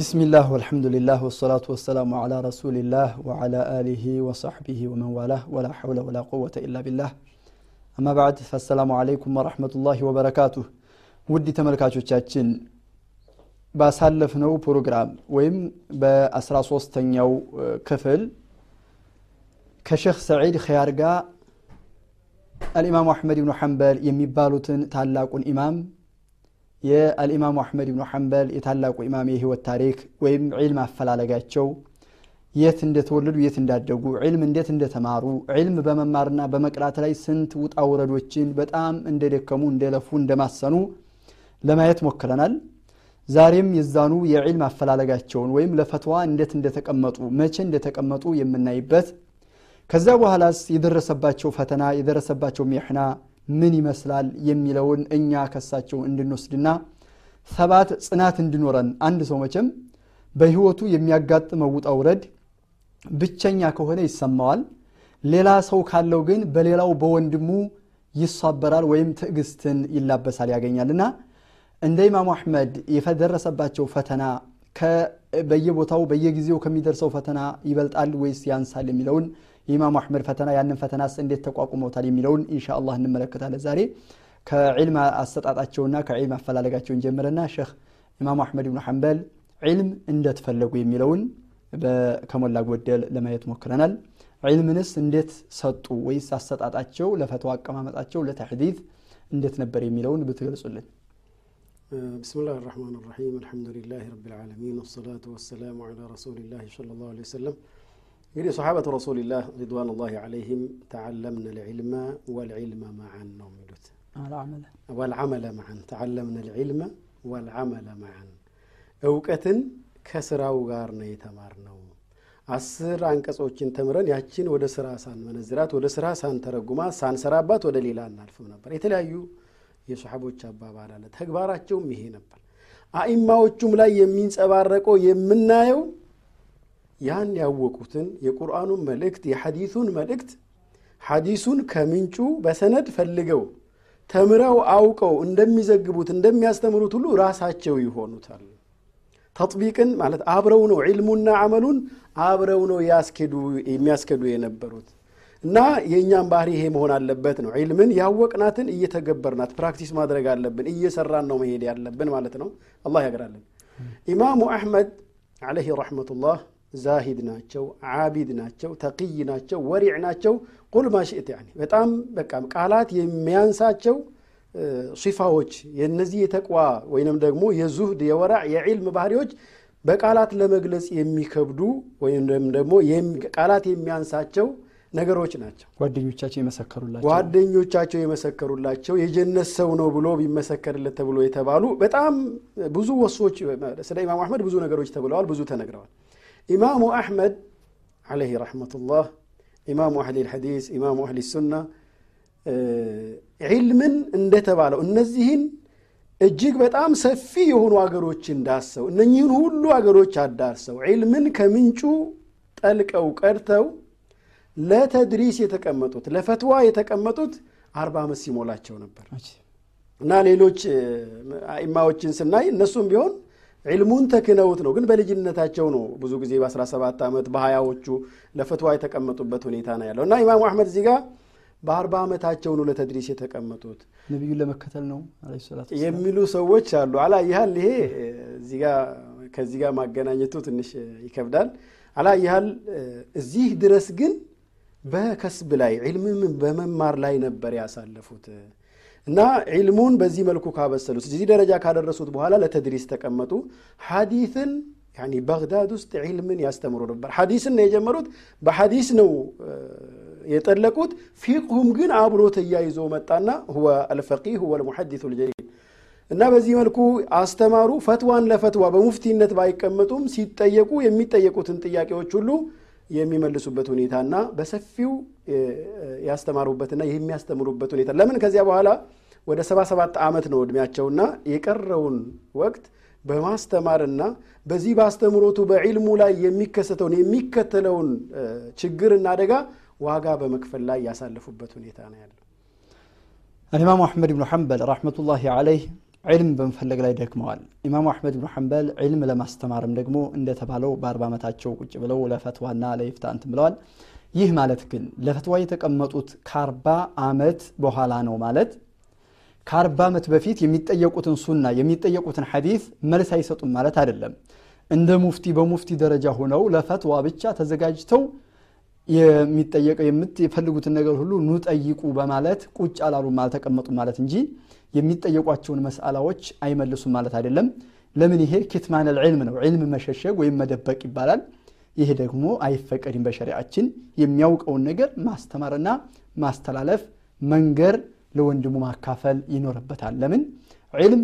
بسم الله والحمد لله والصلاة والسلام على رسول الله وعلى آله وصحبه ومن والاه ولا حول ولا قوة إلا بالله أما بعد فالسلام عليكم ورحمة الله وبركاته ودي ተመልካቾቻችን ባሳለፍነው ፕሮግራም ወይም በአስራ ሶስተኛው ክፍል ከሼክ ሰዒድ ኸያር ጋር አልኢማሙ አሕመድ ብኑ ሐንበል የሚባሉትን ታላቁን ኢማም የአልኢማሙ አሕመድ ብኑ ሐንበል የታላቁ ኢማም የህይወት ታሪክ ወይም ዒልም አፈላለጋቸው የት እንደተወለዱ የት እንዳደጉ ዒልም እንዴት እንደተማሩ ዒልም በመማርና በመቅራት ላይ ስንት ውጣ ውረዶችን በጣም እንደደከሙ እንደለፉ እንደማሰኑ ለማየት ሞክረናል። ዛሬም የዛኑ የዒልም አፈላለጋቸውን ወይም ለፈትዋ እንዴት እንደተቀመጡ መቼ እንደተቀመጡ የምናይበት ከዛ በኋላስ የደረሰባቸው ፈተና የደረሰባቸው ሚሕና ምን ይመስላል የሚለውን እኛ ከሳቸው እንድንወስድና ሰባት ጽናት እንዲኖረን አንድ ሰው መቼም በህይወቱ የሚያጋጥመው ውጣ ውረድ ብቸኛ ከሆነ ይሰማዋል። ሌላ ሰው ካለው ግን በሌላው በወንድሙ ይሳበራል ወይም ትዕግስትን ይላበሳል ያገኛልና እንደ ኢማሙ አሕመድ የደረሰባቸው ፈተና በየቦታው በየጊዜው ከሚደርሰው ፈተና ይበልጣል ወይስ ያንሳል የሚለውን የኢማሙ አሕመድ ፈተና ያንን ፈተናስ እንዴት ተቋቁመውታል የሚለውን ኢንሻ አላህ እንመለከታለን ዛሬ ከዕልም አሰጣጣቸውና ከዕልም አፈላለጋቸውን ጀምረና ሼክ ኢማሙ አሕመድ ብኑ ሐንበል ዕልም እንደተፈለጉ የሚለውን ከሞላ ጎደል ለማየት ሞክረናል ዕልምንስ እንዴት ሰጡ ወይስ አሰጣጣቸው ለፈትዋ አቀማመጣቸው ለተሕዲት እንዴት ነበር የሚለውን ብትገልጹልን بسم الله الرحمن الرحيم الحمد لله رب العالمين والصلاة والسلام على رسول الله صلى الله عليه وسلم እንግዲህ ሰሓበቱ ረሱልላህ ሪድዋኑላሂ ዓለይህም ተዓለምነ ልዕልመ ወልዕልመ መዓን ነው የሚሉት። ወልዓመለ መዓን ተዓለምነ ልዕልመ ወልዓመለ መዓን። እውቀትን ከስራው ጋር ነው የተማር ነው አስር አንቀጾችን ተምረን ያችን ወደ ስራ ሳንመነዝራት ወደ ስራ ሳንተረጉማት ሳንሰራባት ወደ ሌላ እናልፍም ነበር። የተለያዩ የሰሓቦች አባባል አለ። ተግባራቸውም ይሄ ነበር። አኢማዎቹም ላይ የሚንጸባረቀው የምናየው ያን ያወቁትን የቁርአኑን መልእክት የሐዲሱን መልእክት ሐዲሱን ከምንጩ በሰነድ ፈልገው ተምረው አውቀው እንደሚዘግቡት እንደሚያስተምሩት ሁሉ ራሳቸው ይሆኑታል። تطبيق ን ማለት አብረው ነው ዒልሙና አመሉን አብረው ነው የሚያስኬዱ የነበሩት። እና የእኛም ባህሪ ይሄ መሆን አለበት ነው። ዒልምን ያወቅናትን እየተገበርናት practice ማድረግ አለብን እየሰራን ነው መሄድ ያለብን ማለት ነው። አላህ ያግራለን ኢማሙ አሕመድ ዓለይህ ረሕመቱላህ ዛሂድ ናቸው ዓቢድ ናቸው ተቅይ ናቸው ወሪዕ ናቸው። ቁል ማሽእት ያኒ በጣም በቃ ቃላት የሚያንሳቸው ሲፋዎች የነዚህ የተቅዋ ወይንም ደግሞ የዙህድ የወራዕ የዒልም ባህሪዎች በቃላት ለመግለጽ የሚከብዱ ወይም ደግሞ ቃላት የሚያንሳቸው ነገሮች ናቸው። ጓደኞቻቸው የመሰከሩላቸው። ጓደኞቻቸው የመሰከሩላቸው የጀነት ሰው ነው ብሎ ቢመሰከርለት ተብሎ የተባሉ በጣም ብዙ ወሶች ስለ ኢማሙ አሕመድ ብዙ ነገሮች ተብለዋል ብዙ ተነግረዋል ኢማሙ አሕመድ ዓለይህ ረሕመቱላህ ኢማሙ አህሊ ልሐዲስ ኢማሙ አህሊ ሱና ዒልምን እንደተባለው እነዚህን እጅግ በጣም ሰፊ የሆኑ አገሮችን ዳሰው እነኚህን ሁሉ አገሮች አዳርሰው ዒልምን ከምንጩ ጠልቀው ቀድተው ለተድሪስ የተቀመጡት ለፈትዋ የተቀመጡት አርባ ዓመት ሲሞላቸው ነበር። እና ሌሎች አኢማዎችን ስናይ እነሱም ቢሆን ዒልሙን ተክነውት ነው። ግን በልጅነታቸው ነው ብዙ ጊዜ በ17 ዓመት በሀያዎቹ ለፈትዋ የተቀመጡበት ሁኔታ ነው ያለው። እና ኢማሙ አሕመድ እዚህ ጋር በአርባ ዓመታቸው ነው ለተድሪስ የተቀመጡት። ነቢዩን ለመከተል ነው የሚሉ ሰዎች አሉ። አላ ይሃል ይሄ ከዚህ ጋር ማገናኘቱ ትንሽ ይከብዳል። አላ ይሃል እዚህ ድረስ ግን በከስብ ላይ ዒልምን በመማር ላይ ነበር ያሳለፉት እና ዒልሙን በዚህ መልኩ ካበሰሉት እዚህ ደረጃ ካደረሱት በኋላ ለተድሪስ ተቀመጡ። ሐዲትን ባግዳድ ውስጥ ዒልምን ያስተምሩ ነበር። ሐዲስን ነው የጀመሩት። በሐዲስ ነው የጠለቁት። ፊቅሁም ግን አብሮ ተያይዞ መጣና ሁወ አልፈቂህ ሁወ ልሙሐዲሱ ልጀሊል እና በዚህ መልኩ አስተማሩ። ፈትዋን ለፈትዋ በሙፍቲነት ባይቀመጡም ሲጠየቁ የሚጠየቁትን ጥያቄዎች ሁሉ የሚመልሱበት ሁኔታና በሰፊው ያስተማሩበትና የሚያስተምሩበት ሁኔታ። ለምን ከዚያ በኋላ ወደ 77 ዓመት ነው እድሜያቸውና የቀረውን ወቅት በማስተማርና በዚህ በአስተምሮቱ በዒልሙ ላይ የሚከሰተውን የሚከተለውን ችግርና አደጋ ዋጋ በመክፈል ላይ ያሳለፉበት ሁኔታ ነው ያለው። አልኢማሙ አሕመድ ብኑ ሐንበል ረሕመቱላሂ ዓለይህ ዒልም በመፈለግ ላይ ደክመዋል። ኢማሙ አሕመድ ብኑ ሐንበል ዒልም ለማስተማርም ደግሞ እንደተባለው በአርባ ዓመታቸው ቁጭ ብለው ለፈትዋና ለይፍታ እንትን ብለዋል ይህ ማለት ግን ለፈትዋ የተቀመጡት ከአርባ ዓመት በኋላ ነው ማለት? ከአርባ ዓመት በፊት የሚጠየቁትን ሱና የሚጠየቁትን ሐዲስ መልስ አይሰጡም ማለት አይደለም። እንደ ሙፍቲ በሙፍቲ ደረጃ ሆነው ለፈትዋ ብቻ ተዘጋጅተው የሚጠየቀው የምትፈልጉትን ነገር ሁሉ ኑ ጠይቁ በማለት ቁጭ አላሉም አልተቀመጡም ማለት እንጂ የሚጠየቋቸውን መስአላዎች አይመልሱም ማለት አይደለም። ለምን? ይሄ ኪትማን ልዕልም ነው። ዕልም መሸሸግ ወይም መደበቅ ይባላል ይሄ ደግሞ አይፈቀድም በሸሪዓችን የሚያውቀውን ነገር ማስተማርና ማስተላለፍ መንገር ለወንድሙ ማካፈል ይኖርበታል። ለምን? ዕልም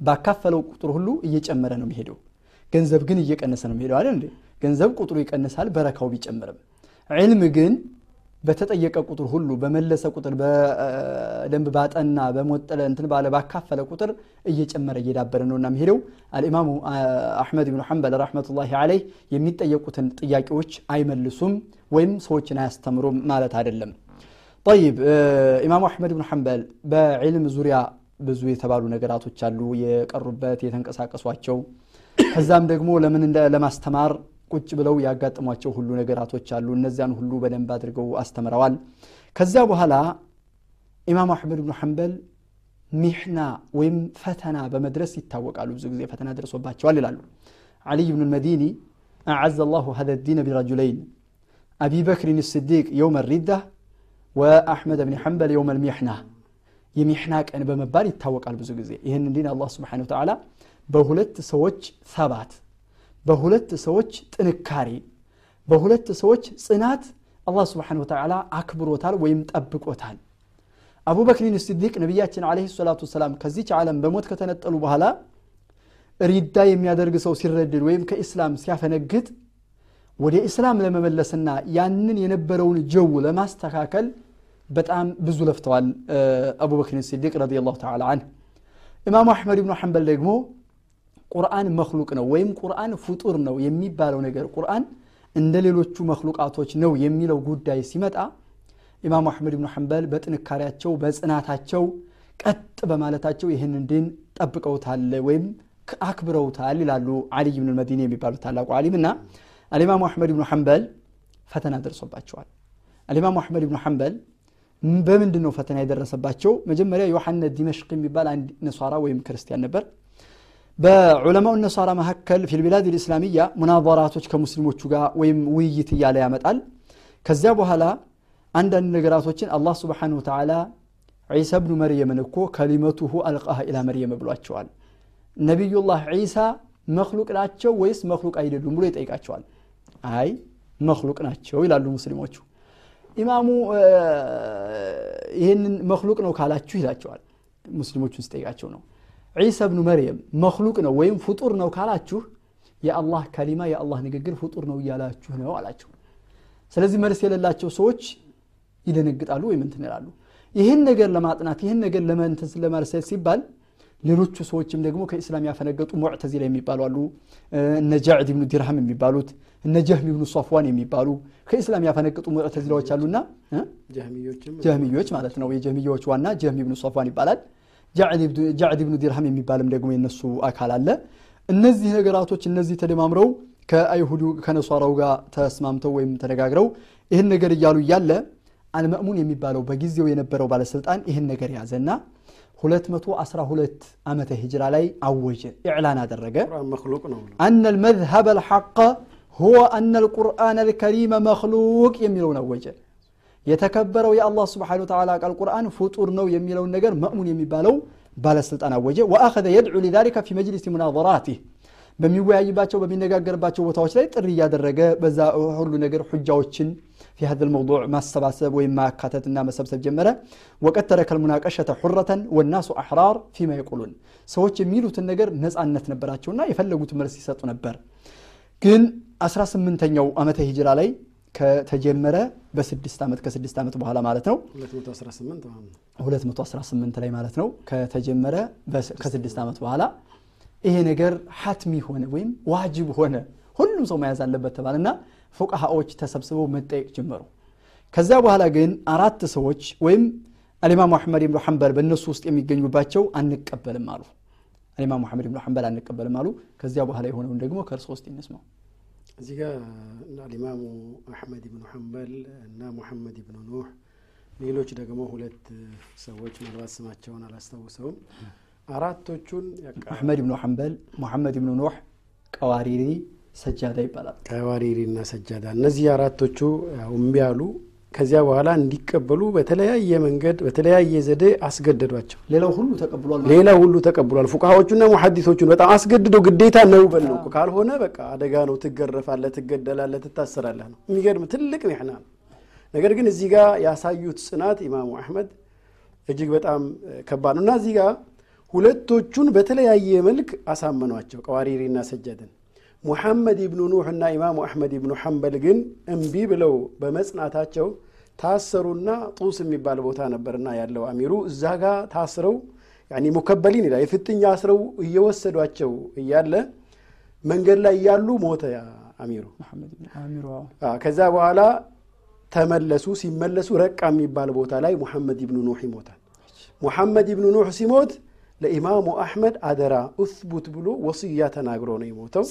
ባካፈለው ቁጥር ሁሉ እየጨመረ ነው የሚሄደው። ገንዘብ ግን እየቀነሰ ነው የሚሄደው አይደል ገንዘብ ቁጥሩ ይቀንሳል በረካው ቢጨምርም። ዕልም ግን በተጠየቀ ቁጥር ሁሉ በመለሰ ቁጥር በደንብ ባጠና በሞጠለ እንትን ባለ ባካፈለ ቁጥር እየጨመረ እየዳበረ ነውና የሚሄደው። አልኢማሙ አሕመድ ብኑ ሐንበል ረሕመቱላሂ አለይህ የሚጠየቁትን ጥያቄዎች አይመልሱም ወይም ሰዎችን አያስተምሩም ማለት አይደለም። ጠይብ ኢማሙ አሕመድ ብኑ ሐንበል በዕልም ዙሪያ ብዙ የተባሉ ነገራቶች አሉ የቀሩበት የተንቀሳቀሷቸው። ከዛም ደግሞ ለምን ለማስተማር ቁጭ ብለው ያጋጥሟቸው ሁሉ ነገራቶች አሉ። እነዚያን ሁሉ በደንብ አድርገው አስተምረዋል። ከዚያ በኋላ ኢማም አሕመድ ብኑ ሐንበል ሚሕና ወይም ፈተና በመድረስ ይታወቃሉ። ብዙ ጊዜ ፈተና ደርሶባቸዋል ይላሉ። ዓልይ ብኑ ልመዲኒ أعز الله هذا الدين برجلين أبي بكر الصديق يوم الردة وأحمد بن حنبل يوم المحنة። የሚሕና ቀን በመባል ይታወቃል ብዙ ጊዜ። ይህን ዲን አላህ سبحانه وتعالى በሁለት ሰዎች ثبات በሁለት ሰዎች ጥንካሬ በሁለት ሰዎች ጽናት አላህ سبحانه وتعالى አክብሮታል ወይም ጠብቆታል። አቡበክሪን ስዲቅ ነቢያችን عليه الصلاة والسلام ከዚች ዓለም በሞት ከተነጠሉ በኋላ ردة የሚያደርግ ሰው ሲረድድ ወይም ከኢስላም ሲያፈነግጥ ወደ ኢስላም ለመመለስና ያንን የነበረውን جو ለማስተካከል በጣም ብዙ ለፍተዋል። አቡበክር ስዲቅ رضي الله تعالى عنه ኢማሙ አሕመድ ብኑ ሐንበል ደግሞ ቁርአን مخلوق ነው ወይም ቁርአን ፍጡር ነው የሚባለው ነገር ቁርአን እንደ ሌሎቹ መክሉቃቶች ነው የሚለው ጉዳይ ሲመጣ ኢማሙ አሕመድ ብኑ ሐንበል በጥንካሬያቸው በጽናታቸው ቀጥ በማለታቸው ይህንን ድን ጠብቀውታል ወይም አክብረውታል ይላሉ አልይ ብን መዲኒ የሚባሉት ታላቁ አሊም እና አልኢማሙ አሕመድ ብኑ ሐንበል ፈተና ደርሶባቸዋል። አልኢማሙ አሕመድ ብኑ ሐንበል በምንድን ነው ፈተና የደረሰባቸው? መጀመሪያ ዮሐነ ዲመሽቅ የሚባል አንድ ነሷራ ወይም ክርስቲያን ነበር በዑለማው ነሷራ መካከል ፊልቢላድ ልእስላሚያ ሙናዘራቶች ከሙስሊሞቹ ጋር ወይም ውይይት እያለ ያመጣል። ከዚያ በኋላ አንዳንድ ነገራቶችን አላህ ስብሓን ወተዓላ ዒሳ ብኑ መርየምን እኮ ከሊመቱሁ አልቃሃ ኢላ መርየም ብሏቸዋል። ነቢዩላህ ዒሳ መክሉቅ ናቸው ወይስ መክሉቅ አይደሉም ብሎ ይጠይቃቸዋል። አይ መክሉቅ ናቸው ይላሉ ሙስሊሞቹ። ኢማሙ ይህንን መክሉቅ ነው ካላችሁ ይላቸዋል። ሙስሊሞቹን ሲጠይቃቸው ነው ዒሳ ብኑ መርየም መክሉቅ ነው ወይም ፍጡር ነው ካላችሁ የአላህ كلمة የአላህ ንግግር ፍጡር ነው እያላችሁ ነው አላቸው። ስለዚህ መልስ የሌላቸው ሰዎች ይደነግጣሉ ወይም እንትን ይላሉ። ይህን ነገር ለማጥናት ይህን ነገር ለመንትን ለማርሰል ሲባል ሌሎቹ ሰዎችም ደግሞ ከኢስላም ያፈነገጡ ሙዕተዚላ የሚባሉ አሉ። እነ ጃዕድ ብኑ ዲርሃም የሚባሉት እነ ጀህሚ ብኑ ሶፍዋን የሚባሉ ከኢስላም ያፈነገጡ ሙዕተዚላዎች አሉና ጀህሚዮች ማለት ነው። የጀህሚዮች ዋና ጀህሚ ብኑ ሶፍዋን ይባላል ጃዕድ ብኑ ዲርሃም የሚባልም ደግሞ የነሱ አካል አለ። እነዚህ ነገራቶች እነዚህ ተደማምረው ከአይሁዱ ከነሷራው ጋር ተስማምተው ወይም ተነጋግረው ይህን ነገር እያሉ እያለ አልመእሙን የሚባለው በጊዜው የነበረው ባለስልጣን ይህን ነገር ያዘና 212 ዓመተ ሂጅራ ላይ አወጀ ኢዕላን አደረገ። አነ ልመዝሀብ አልሐቀ ሁወ አነ ልቁርአን አልከሪመ መክሉቅ የሚለውን አወጀ የተከበረው የአላህ ስብሓን ወተዓላ ቃል ቁርአን ፍጡር ነው የሚለውን ነገር መእሙን የሚባለው ባለስልጣን አወጀ ወአኸዘ የድዑ ሊዛሊከ ፊ መጅሊስ ሙናዘራቲህ በሚወያይባቸው በሚነጋገርባቸው ቦታዎች ላይ ጥሪ እያደረገ በዛ ሁሉ ነገር ሁጃዎችን في هذا الموضوع ما السباسب وما كاتتنا ما سبسب جمرة وقد ترك المناقشة حرة والناس أحرار فيما يقولون سوتش ميلو تنجر نز أن نتنبراتشونا يفلقوا تمرسي ساتو نبر ግን 18ኛው ዓመተ ሂጅራ ላይ ከተጀመረ በስድስት ዓመት ከስድስት ዓመት በኋላ ማለት ነው። 218 ላይ ማለት ነው። ከተጀመረ ከስድስት ዓመት በኋላ ይሄ ነገር ሐትሚ ሆነ ወይም ዋጅብ ሆነ። ሁሉም ሰው መያዝ አለበት ተባለና ፉቃሃዎች ተሰብስበው መጠየቅ ጀመሩ። ከዚያ በኋላ ግን አራት ሰዎች ወይም አልኢማሙ አሕመድ ብኑ ሐንበል በእነሱ ውስጥ የሚገኙባቸው አንቀበልም አሉ። አልኢማሙ አሕመድ ብኑ ሐንበል አንቀበልም አሉ። ከዚያ በኋላ የሆነውን ደግሞ ከእርሶ ውስጥ ይነስማው እዚህ ጋር አልኢማሙ አሕመድ ብኑ ሐንበል እና ሙሐመድ ብኑ ኑህ ሌሎች ደግሞ ሁለት ሰዎች ምናልባት ስማቸውን አላስታውሰውም። አራቶቹን አሕመድ ብኑ ሐንበል ሙሐመድ ብኑ ኑህ ቀዋሪሪ ሰጃዳ ይባላል። ቀዋሪሪ እና ሰጃዳ። እነዚህ አራቶቹ እምቢ አሉ ከዚያ በኋላ እንዲቀበሉ በተለያየ መንገድ በተለያየ ዘዴ አስገደዷቸው። ሌላው ሁሉ ተቀብሏል ሌላ ሁሉ ተቀብሏል። ፉቃዎቹና ሙሐዲሶቹን በጣም አስገድደው ግዴታ ነው በል ነው። ካልሆነ በቃ አደጋ ነው። ትገረፋለህ ትገደላለህ ትታሰራለህ ነው። የሚገርም ትልቅ ሚሕና ነው። ነገር ግን እዚህ ጋር ያሳዩት ጽናት ኢማሙ አሕመድ እጅግ በጣም ከባድ ነው። እና እዚህ ጋር ሁለቶቹን በተለያየ መልክ አሳመኗቸው። ቀዋሪሪና ሰጀድን ሙሐመድ ኢብኑ ኑህ እና ኢማሙ አሕመድ ኢብኑ ሐንበል ግን እምቢ ብለው በመጽናታቸው ታሰሩና ጡስ የሚባል ቦታ ነበርና ያለው አሚሩ። እዛ ጋር ታስረው ሙከበሊን ይላል የፍጥኛ አስረው እየወሰዷቸው እያለ መንገድ ላይ እያሉ ሞተ አሚሩ። ከዛ በኋላ ተመለሱ። ሲመለሱ ረቃ የሚባል ቦታ ላይ ሙሐመድ ኢብኑ ኑህ ይሞታል። ሙሐመድ ኢብኑ ኑህ ሲሞት ለኢማሙ አሕመድ አደራ እትቡት ብሎ ወስያ ተናግሮ ነው የሞተው።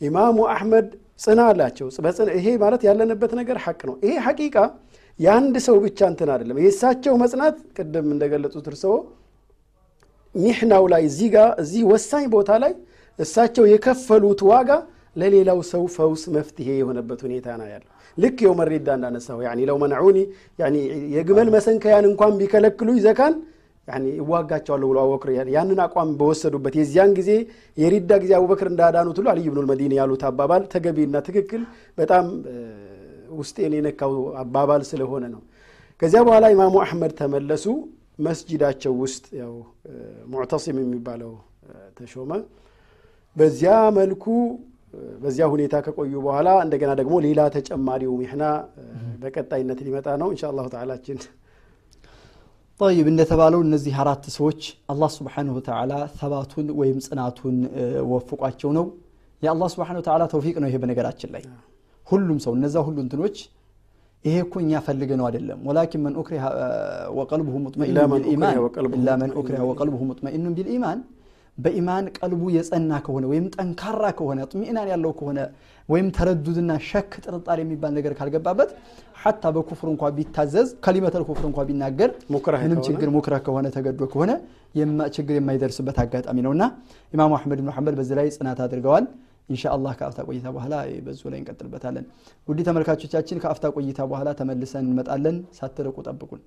ኢማሙ አሕመድ ጽና አላቸው ይሄ ማለት ያለንበት ነገር ሐቅ ነው። ይሄ ሐቂቃ የአንድ ሰው ብቻ እንትን አይደለም። የእሳቸው መጽናት ቅድም እንደገለጹት እርስዎ ሚሕናው ላይ እዚህ ጋር እዚህ ወሳኝ ቦታ ላይ እሳቸው የከፈሉት ዋጋ ለሌላው ሰው ፈውስ መፍትሄ የሆነበት ሁኔታ ነው ያለው። ልክ የው መሪዳ እንዳነሳው ለው መናዑኒ የግመል መሰንከያን እንኳን ቢከለክሉኝ ዘካን ይዋጋቸዋለሁ ብሎ አቡበክር ያንን አቋም በወሰዱበት የዚያን ጊዜ የሪዳ ጊዜ አቡበክር እንዳዳኑት ሁሉ አልይ ብኑ ልመዲኒ ያሉት አባባል ተገቢና ትክክል በጣም ውስጤን የነካው አባባል ስለሆነ ነው። ከዚያ በኋላ ኢማሙ አሕመድ ተመለሱ። መስጂዳቸው ውስጥ ያው ሙዕተሲም የሚባለው ተሾመ። በዚያ መልኩ በዚያ ሁኔታ ከቆዩ በኋላ እንደገና ደግሞ ሌላ ተጨማሪው ሚሕና በቀጣይነት ሊመጣ ነው። እንሻ አላሁ ተዓላችን ጠይብ እንደተባለው እነዚህ አራት ሰዎች አላህ ስብሓንሁ ወተዓላ ተባቱን ወይም ጽናቱን ወፍቋቸው ነው። የአላህ ስብሓንሁ ወተዓላ ተውፊቅ ነው ይሄ በነገራችን ላይ። ሁሉም ሰው እነዛ ሁሉ እንትኖች ይሄ እኮ እኛ ፈልገ ነው አይደለም። ወላኪን መን ኡክሪሃ ወቀልብሁ ሙጥመኢኑ ቢልኢማን ኢላ መን ኡክሪሃ ወቀልብሁ ሙጥመኢኑን ቢልኢማን በኢማን ቀልቡ የጸና ከሆነ ወይም ጠንካራ ከሆነ ጥሚኢናን ያለው ከሆነ ወይም ተረዱድና ሸክ ጥርጣሬ የሚባል ነገር ካልገባበት ሐታ በኩፍር እንኳ ቢታዘዝ ከሊመተል ኩፍር እንኳ ቢናገር ምንም ችግር ሙክረህ ከሆነ ተገዶ ከሆነ ችግር የማይደርስበት አጋጣሚ ነው እና ኢማሙ አሕመድ ብኑ ሐንበል በዚህ ላይ ጽናት አድርገዋል። ኢንሻ አላህ ከአፍታ ቆይታ በኋላ በዙ ላይ እንቀጥልበታለን። ውድ ተመልካቾቻችን ከአፍታ ቆይታ በኋላ ተመልሰን እንመጣለን። ሳትርቁ ጠብቁን